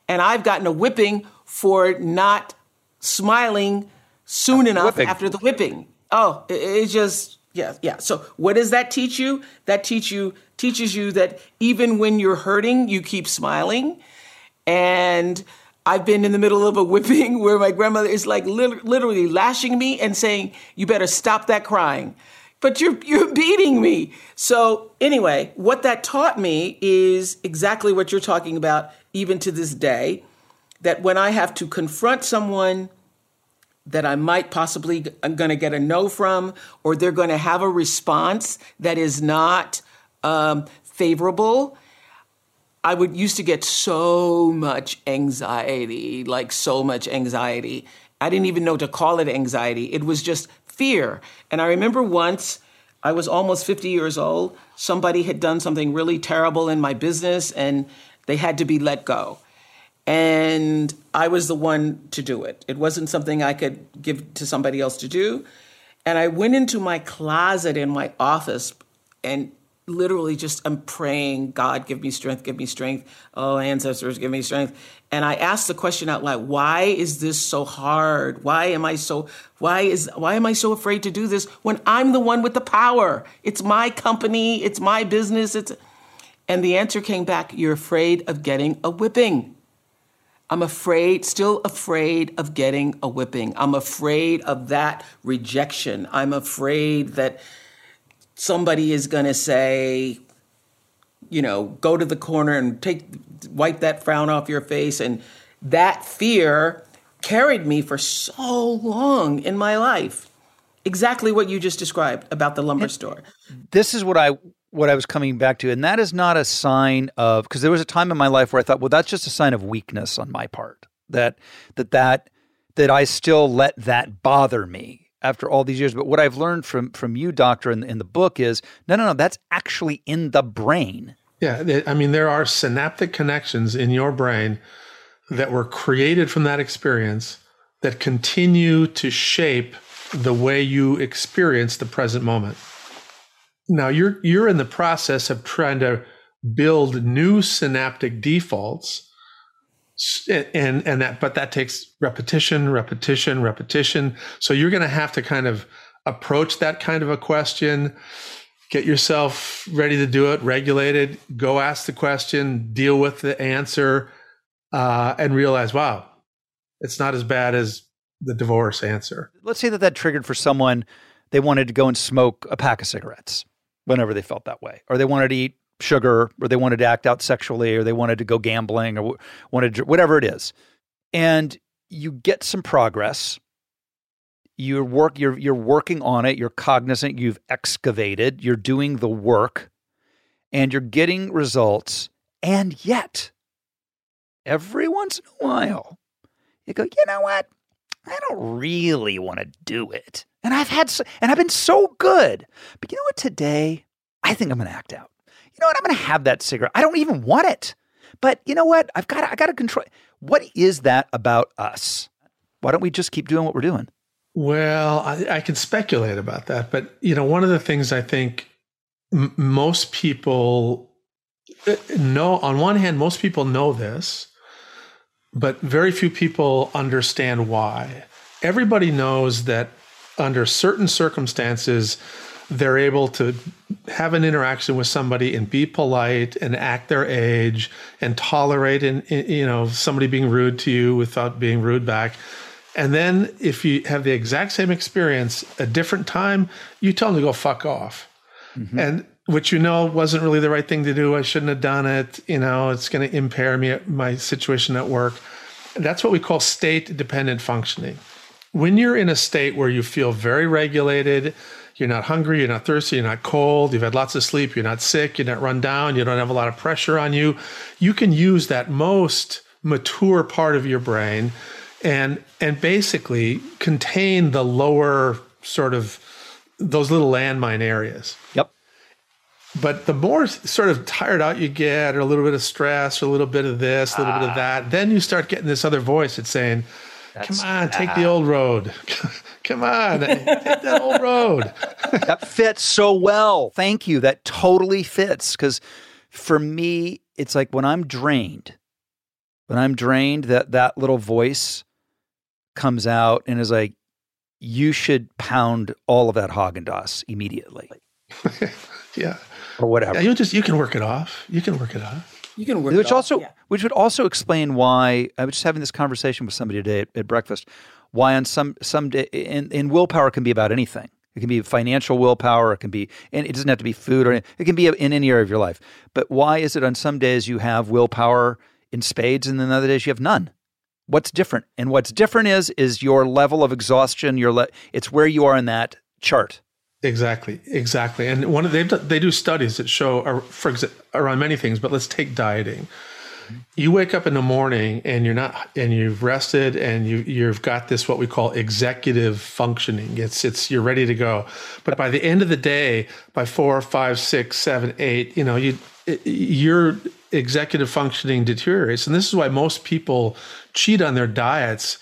Speaker 3: And I've gotten a whipping for not smiling soon enough
Speaker 5: whipping.
Speaker 3: after the whipping. Oh, it, it's just, yeah, yeah. So what does that teach you? That teach you, teaches you that even when you're hurting, you keep smiling. And I've been in the middle of a whipping where my grandmother is like lit- literally lashing me and saying, "You better stop that crying." But you're you're beating me. So anyway, what that taught me is exactly what you're talking about even to this day that when I have to confront someone that I might possibly I'm going to get a no from, or they're going to have a response that is not um, favorable. I would used to get so much anxiety, like so much anxiety. I didn't even know to call it anxiety. It was just fear. And I remember once I was almost 50 years old. Somebody had done something really terrible in my business and they had to be let go. And I was the one to do it. It wasn't something I could give to somebody else to do. And I went into my closet in my office and literally just I'm praying, God, give me strength, give me strength. Oh, ancestors, give me strength. And I asked the question out loud, why is this so hard? Why am I so why is why am I so afraid to do this when I'm the one with the power? It's my company, it's my business, it's and the answer came back, you're afraid of getting a whipping. I'm afraid, still afraid of getting a whipping. I'm afraid of that rejection. I'm afraid that somebody is going to say, you know, go to the corner and take wipe that frown off your face and that fear carried me for so long in my life. Exactly what you just described about the lumber store.
Speaker 2: This is what I what I was coming back to and that is not a sign of because there was a time in my life where I thought well that's just a sign of weakness on my part that that that that I still let that bother me after all these years. But what I've learned from from you, doctor, in, in the book is no, no, no. That's actually in the brain.
Speaker 4: Yeah, I mean, there are synaptic connections in your brain that were created from that experience that continue to shape the way you experience the present moment. Now you're you're in the process of trying to build new synaptic defaults and and that but that takes repetition repetition repetition. So you're going to have to kind of approach that kind of a question get yourself ready to do it regulated go ask the question deal with the answer uh, and realize wow it's not as bad as the divorce answer.
Speaker 2: Let's say that that triggered for someone they wanted to go and smoke a pack of cigarettes whenever they felt that way or they wanted to eat sugar or they wanted to act out sexually or they wanted to go gambling or wanted to, whatever it is. And you get some progress. You work you're you're working on it, you're cognizant, you've excavated, you're doing the work and you're getting results. And yet every once in a while you go, "You know what? I don't really want to do it." And I've had so, and I've been so good. But you know what today? I think I'm going to act out you know what? I'm going to have that cigarette. I don't even want it. But you know what? I've got to, I got to control. What is that about us? Why don't we just keep doing what we're doing?
Speaker 4: Well, I, I can speculate about that, but you know, one of the things I think m- most people uh, know. On one hand, most people know this, but very few people understand why. Everybody knows that under certain circumstances, they're able to have an interaction with somebody and be polite and act their age and tolerate and you know somebody being rude to you without being rude back. And then if you have the exact same experience a different time you tell them to go fuck off. Mm-hmm. and which you know wasn't really the right thing to do. I shouldn't have done it. You know it's going to impair me my situation at work. That's what we call state dependent functioning. When you're in a state where you feel very regulated you're not hungry, you're not thirsty, you're not cold, you've had lots of sleep, you're not sick, you're not run down, you don't have a lot of pressure on you. You can use that most mature part of your brain and and basically contain the lower sort of those little landmine areas.
Speaker 2: Yep.
Speaker 4: But the more sort of tired out you get, or a little bit of stress, or a little bit of this, a little ah. bit of ah. that, then you start getting this other voice that's saying, Come on, take the old road. Come on, take that old road.
Speaker 2: that fits so well. Thank you. That totally fits. Because for me, it's like when I'm drained, when I'm drained, that that little voice comes out and is like, you should pound all of that Haagen Dazs immediately.
Speaker 4: yeah.
Speaker 2: Or whatever.
Speaker 4: Yeah, you just you can work it off. You can work it off.
Speaker 3: You can work
Speaker 2: which also
Speaker 3: yeah.
Speaker 2: which would also explain why I was just having this conversation with somebody today at, at breakfast. Why on some some day in, in willpower can be about anything. It can be financial willpower. It can be, and it doesn't have to be food or anything. it can be in any area of your life. But why is it on some days you have willpower in spades and then other days you have none? What's different? And what's different is is your level of exhaustion. Your le- it's where you are in that chart.
Speaker 4: Exactly, exactly. And one of they they do studies that show, uh, for example, around many things, but let's take dieting. You wake up in the morning and you're not, and you've rested, and you you've got this what we call executive functioning. It's it's you're ready to go, but by the end of the day, by four, five, six, seven, eight, you know you your executive functioning deteriorates, and this is why most people cheat on their diets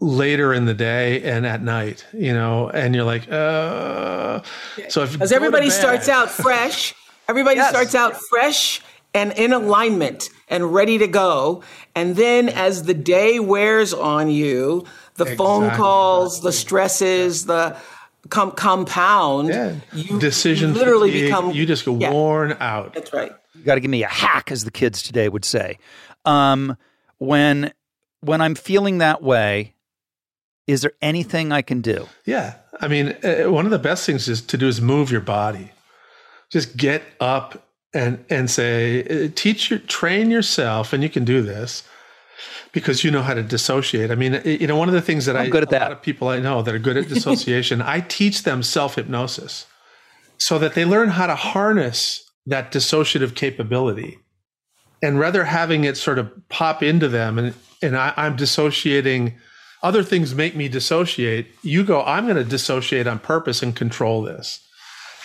Speaker 4: later in the day and at night, you know, and you're like, uh, so if
Speaker 3: Because everybody starts out fresh, everybody
Speaker 2: Yes.
Speaker 3: starts out fresh and in alignment and ready to go. And then as the day wears on you, the phone calls, the stresses, the com- compound,
Speaker 4: yeah,
Speaker 3: you
Speaker 4: decision
Speaker 3: literally
Speaker 4: fatigue,
Speaker 3: become
Speaker 4: you just go
Speaker 3: Yeah.
Speaker 4: worn out.
Speaker 3: That's right.
Speaker 2: You got to give me a hack, as the kids today would say. Um, when when I'm feeling that way, is there anything I can do?
Speaker 4: Yeah, I mean, uh, one of the best things is to do is move your body. Just get up and and say, uh, teach your train yourself, and you can do this because you know how to dissociate. I mean, uh, you know, one of the things that
Speaker 2: I'm
Speaker 4: I
Speaker 2: good at
Speaker 4: a
Speaker 2: that.
Speaker 4: lot of people I know that are good at dissociation, I teach them self hypnosis so that they learn how to harness that dissociative capability and rather having it sort of pop into them and and I, I'm dissociating other things make me dissociate. You go i'm going to dissociate on purpose and control this.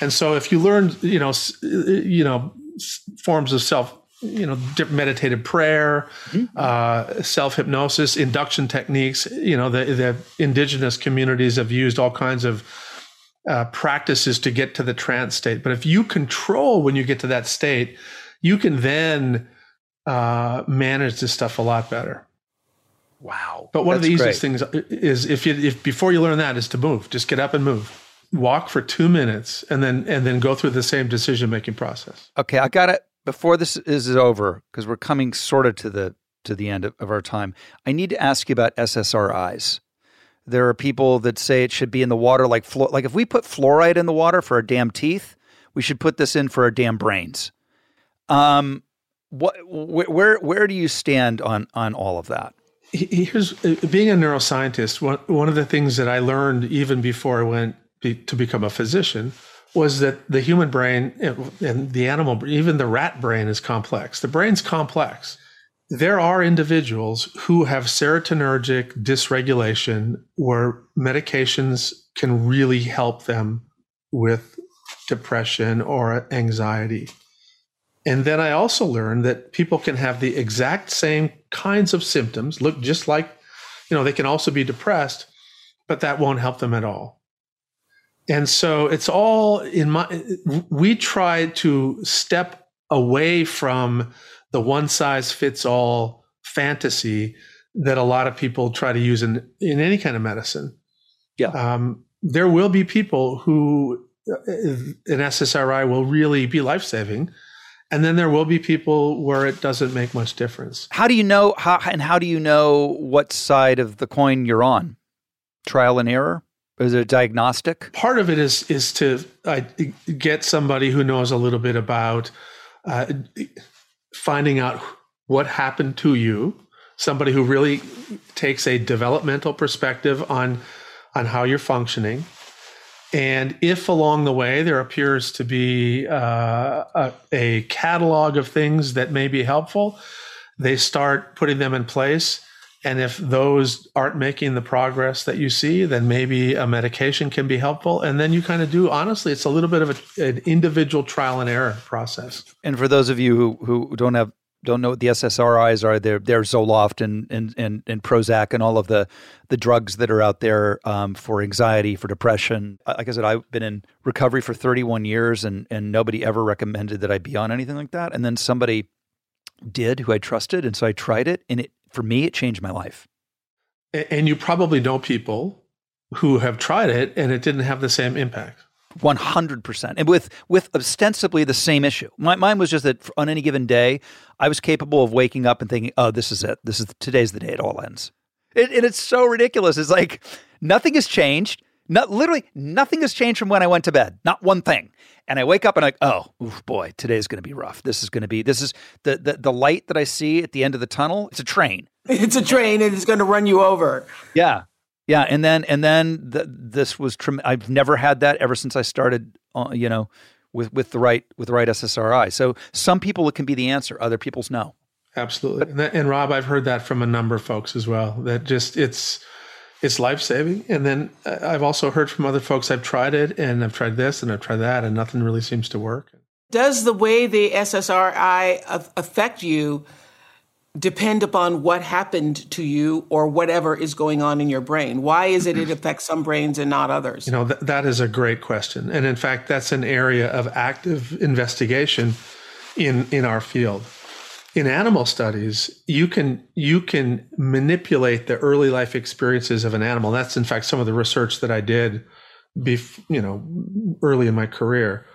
Speaker 4: And so if you learn you know you know forms of self you know di- meditative prayer uh, self hypnosis induction techniques you know the the indigenous communities have used all kinds of uh, practices to get to the trance state. But if you control when you get to that state you can then uh, manage this stuff a lot better
Speaker 2: Wow.
Speaker 4: but one of the
Speaker 2: That's
Speaker 4: easiest things is if you if before you learn that is to move. Just get up and move. Walk for two minutes and then and then go through the same decision making process.
Speaker 2: Okay, I got it. Before this is over, because we're coming sort of to the to the end of, of our time, I need to ask you about SSRIs. There are people that say it should be in the water, like like if we put fluoride in the water for our damn teeth, we should put this in for our damn brains. Um, what wh- where where do you stand on on all of that?
Speaker 4: He- Here's uh, being a neuroscientist. One one of the things that I learned even before I went be, to become a physician was that the human brain and the animal, even the rat brain, is complex. The brain's complex. There are individuals who have serotonergic dysregulation where medications can really help them with depression or anxiety. And then I also learned that people can have the exact same kinds of symptoms, look just like, you know, they can also be depressed, but that won't help them at all. And so it's all in my, we try to step away from the one size fits all fantasy that a lot of people try to use in, in any kind of medicine.
Speaker 2: Yeah.
Speaker 4: Um, there will be people who uh, an SSRI will really be life saving. And then there will be people where it doesn't make much difference.
Speaker 2: How do you know how and how do you know what side of the coin you're on? Trial and error? Is it a diagnostic?
Speaker 4: Part of it is is to uh, get somebody who knows a little bit about uh, finding out what happened to you. Somebody who really takes a developmental perspective on on how you're functioning. And if along the way there appears to be uh, a, a catalog of things that may be helpful, they start putting them in place. And if those aren't making the progress that you see, then maybe a medication can be helpful. And then you kind of do, honestly, it's a little bit of a, an individual trial and error process.
Speaker 2: And for those of you who, who don't have don't know what the SSRIs are, they're they're Zoloft and and and, and Prozac and all of the the drugs that are out there um, for anxiety, for depression. Uh, Like I said, I've been in recovery for 31 years, and and nobody ever recommended that I be on anything like that. And then somebody did who I trusted, and so I tried it, and it for me it changed my life.
Speaker 4: And you probably know people who have tried it and it didn't have the same impact.
Speaker 2: One hundred percent, and with with ostensibly the same issue. My, mine was just that on any given day, I was capable of waking up and thinking, "Oh, this is it. This is today's the day it all ends." It, and it's so ridiculous. It's like nothing has changed. Not literally nothing has changed from when I went to bed. Not one thing. And I wake up and I'm like, oh, oof, boy, today's going to be rough. This is going to be. This is the, the the light that I see at the end of the tunnel. It's a train.
Speaker 3: It's a train and it's going to run you over.
Speaker 2: Yeah. Yeah, and then and then th- this was trem- I've never had that ever since I started. Uh, you know, with with the right with the right SSRI. So some people it can be the answer, other people's no.
Speaker 4: Absolutely, and, that, and Rob, I've heard that from a number of folks as well. That just it's it's life saving. And then uh, I've also heard from other folks I've tried it and I've tried this and I've tried that and nothing really seems to work.
Speaker 3: Does the way the SSRI affect you depend upon what happened to you or whatever is going on in your brain? Why is it it affects some brains and not others?
Speaker 4: You know, th- that is a great question. And in fact, that's an area of active investigation in in our field. In animal studies, you can you can manipulate the early life experiences of an animal. That's in fact some of the research that I did bef- you know, early in my career.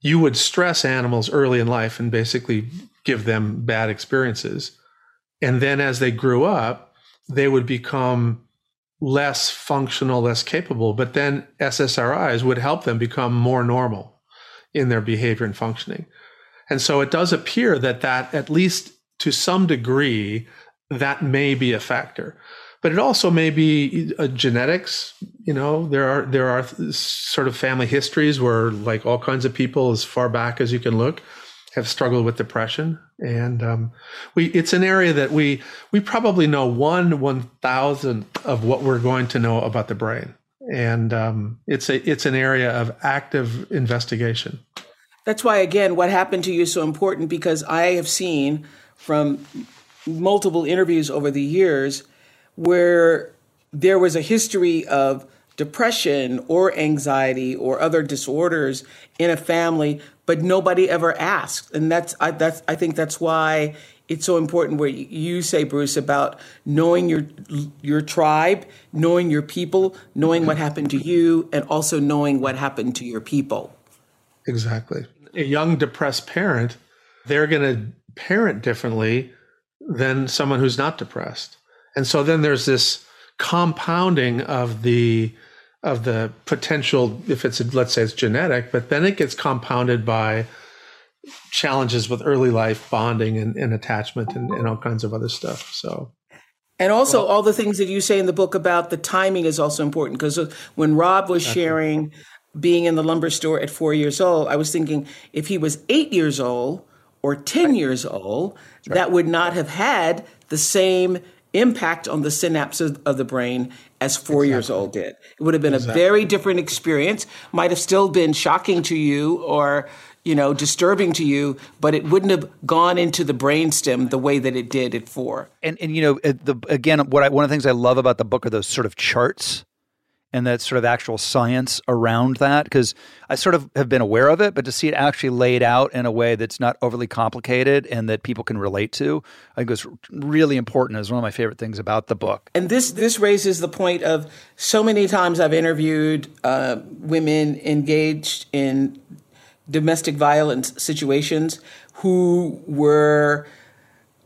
Speaker 4: You would stress animals early in life and basically give them bad experiences and then as they grew up, they would become less functional, less capable. But then SSRIs would help them become more normal in their behavior and functioning. And so it does appear that that, at least to some degree, that may be a factor. But it also may be uh, genetics. You know, there are there are sort of family histories where, like all kinds of people, as far back as you can look, have struggled with depression, and um, we it's an area that we we probably know one one thousandth of what we're going to know about the brain, and um, it's a it's an area of active investigation.
Speaker 3: That's why, again, what happened to you is so important because I have seen from multiple interviews over the years where there was a history of depression or anxiety or other disorders in a family but nobody ever asked. And that's I, that's I think that's why it's so important where you say Bruce about knowing your your tribe, knowing your people, knowing what happened to you and also knowing what happened to your people.
Speaker 4: Exactly. A young depressed parent, they're going to parent differently than someone who's not depressed. And so then there's this compounding of the of the potential if it's let's say it's genetic but then it gets compounded by challenges with early life bonding and, and attachment and, and, all kinds of other stuff so
Speaker 3: and also well, all the things that you say in the book about the timing is also important because uh, when rob was sharing being in the lumber store at four years old i was thinking if he was eight years old or 10 right. years old right. that would not have had the same impact on the synapses of the brain as four exactly. years old did. It would have been exactly. a very different experience, might have still been shocking to you or you know disturbing to you but it wouldn't have gone into the brainstem the way that it did at four
Speaker 2: and and you know the again what I, one of the things i love about the book are those sort of charts and that sort of actual science around that because I sort of have been aware of it, but to see it actually laid out in a way that's not overly complicated and that people can relate to, I think was really important. Is one of my favorite things about the book.
Speaker 3: And this this raises the point of so many times I've interviewed uh, women engaged in domestic violence situations who were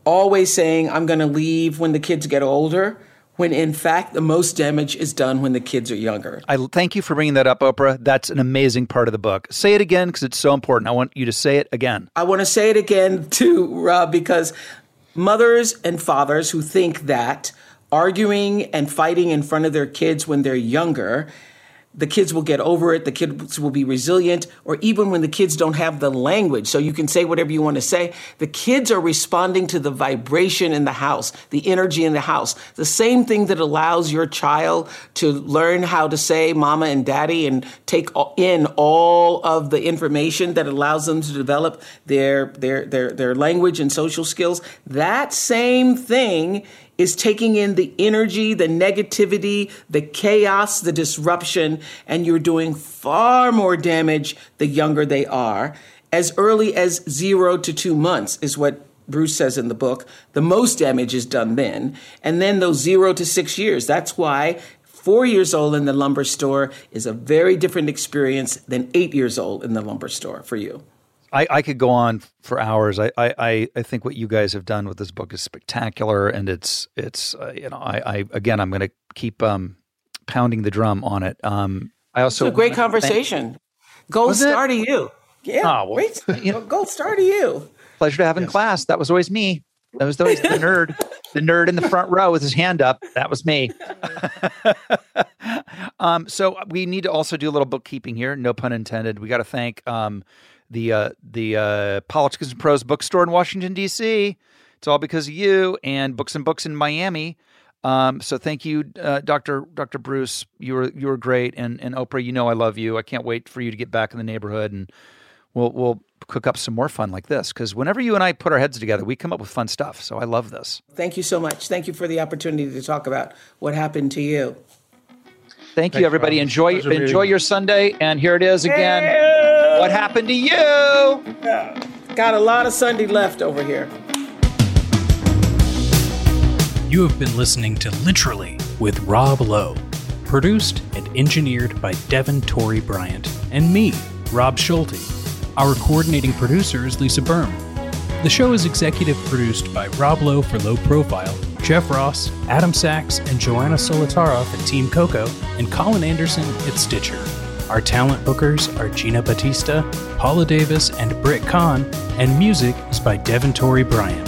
Speaker 3: always saying, "I'm going to leave when the kids get older." When in fact the most damage is done when the kids are younger.
Speaker 2: I thank you for bringing that up, Oprah. That's an amazing part of the book. Say it again because it's so important. I want you to say it again.
Speaker 3: I want to say it again too, Rob, because mothers and fathers who think that arguing and fighting in front of their kids when they're younger the kids will get over it, the kids will be resilient, or even when the kids don't have the language, so you can say whatever you want to say, the kids are responding to the vibration in the house, the energy in the house. The same thing that allows your child to learn how to say mama and daddy and take in all of the information that allows them to develop their, their, their, their language and social skills. That same thing is taking in the energy, the negativity, the chaos, the disruption, and you're doing far more damage the younger they are. As early as zero to two months is what Bruce says in the book. The most damage is done then. And then those zero to six years. That's why four years old in the lumber store is a very different experience than eight years old in the lumber store for you.
Speaker 2: I, I could go on for hours. I, I, I think what you guys have done with this book is spectacular, and it's it's uh, you know I, I again I'm going to keep um, pounding the drum on it. Um, I also
Speaker 3: it's a great conversation. Gold star to you. Yeah, oh, well, great. You know, gold star to you.
Speaker 2: Pleasure to have in yes. class. That was always me. That was always the nerd.
Speaker 1: the nerd in the front row with his hand up. That was me.
Speaker 2: um, so we need to also do a little bookkeeping here. No pun intended. We got to thank um, the uh, the uh, Politics and Prose bookstore in Washington D.C. It's all because of you and Books and Books in Miami. Um, so thank you, uh, Doctor Doctor Bruce. You were you were great, and and Oprah. You know I love you. I can't wait for you to get back in the neighborhood, and we'll we'll cook up some more fun like this because whenever you and I put our heads together, we come up with fun stuff. So I love this.
Speaker 3: Thank you so much. Thank you for the opportunity to talk about what happened to you.
Speaker 2: Thank you, everybody.
Speaker 4: Rob.
Speaker 2: Enjoy
Speaker 4: Pleasure
Speaker 2: enjoy
Speaker 4: you.
Speaker 2: your Sunday, and here it is again. What happened to you?
Speaker 3: Got a lot of Sunday left over here.
Speaker 6: You have been listening to Literally with Rob Lowe, produced and engineered by Devin Torrey Bryant and me, Rob Schulte. Our coordinating producer is Lisa Berm. The show is executive produced by Rob Lowe for Low Profile, Jeff Ross, Adam Sachs, and Joanna Solotaroff at Team Coco, and Colin Anderson at Stitcher. Our talent bookers are Gina Batista, Paula Davis, and Britt Kahn, and music is by Devin Torrey Bryant.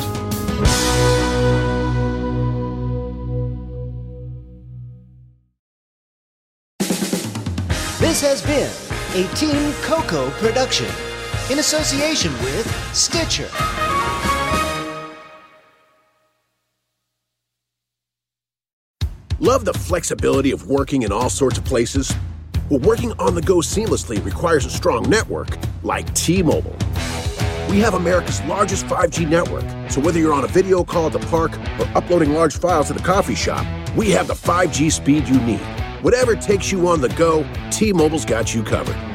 Speaker 7: This has been a Team Coco production in association with Stitcher.
Speaker 8: Love the flexibility of working in all sorts of places? Well, working on the go seamlessly requires a strong network like T Mobile. We have America's largest 5G network, so whether you're on a video call at the park or uploading large files at the coffee shop, we have the 5G speed you need. Whatever takes you on the go, T-Mobile's got you covered.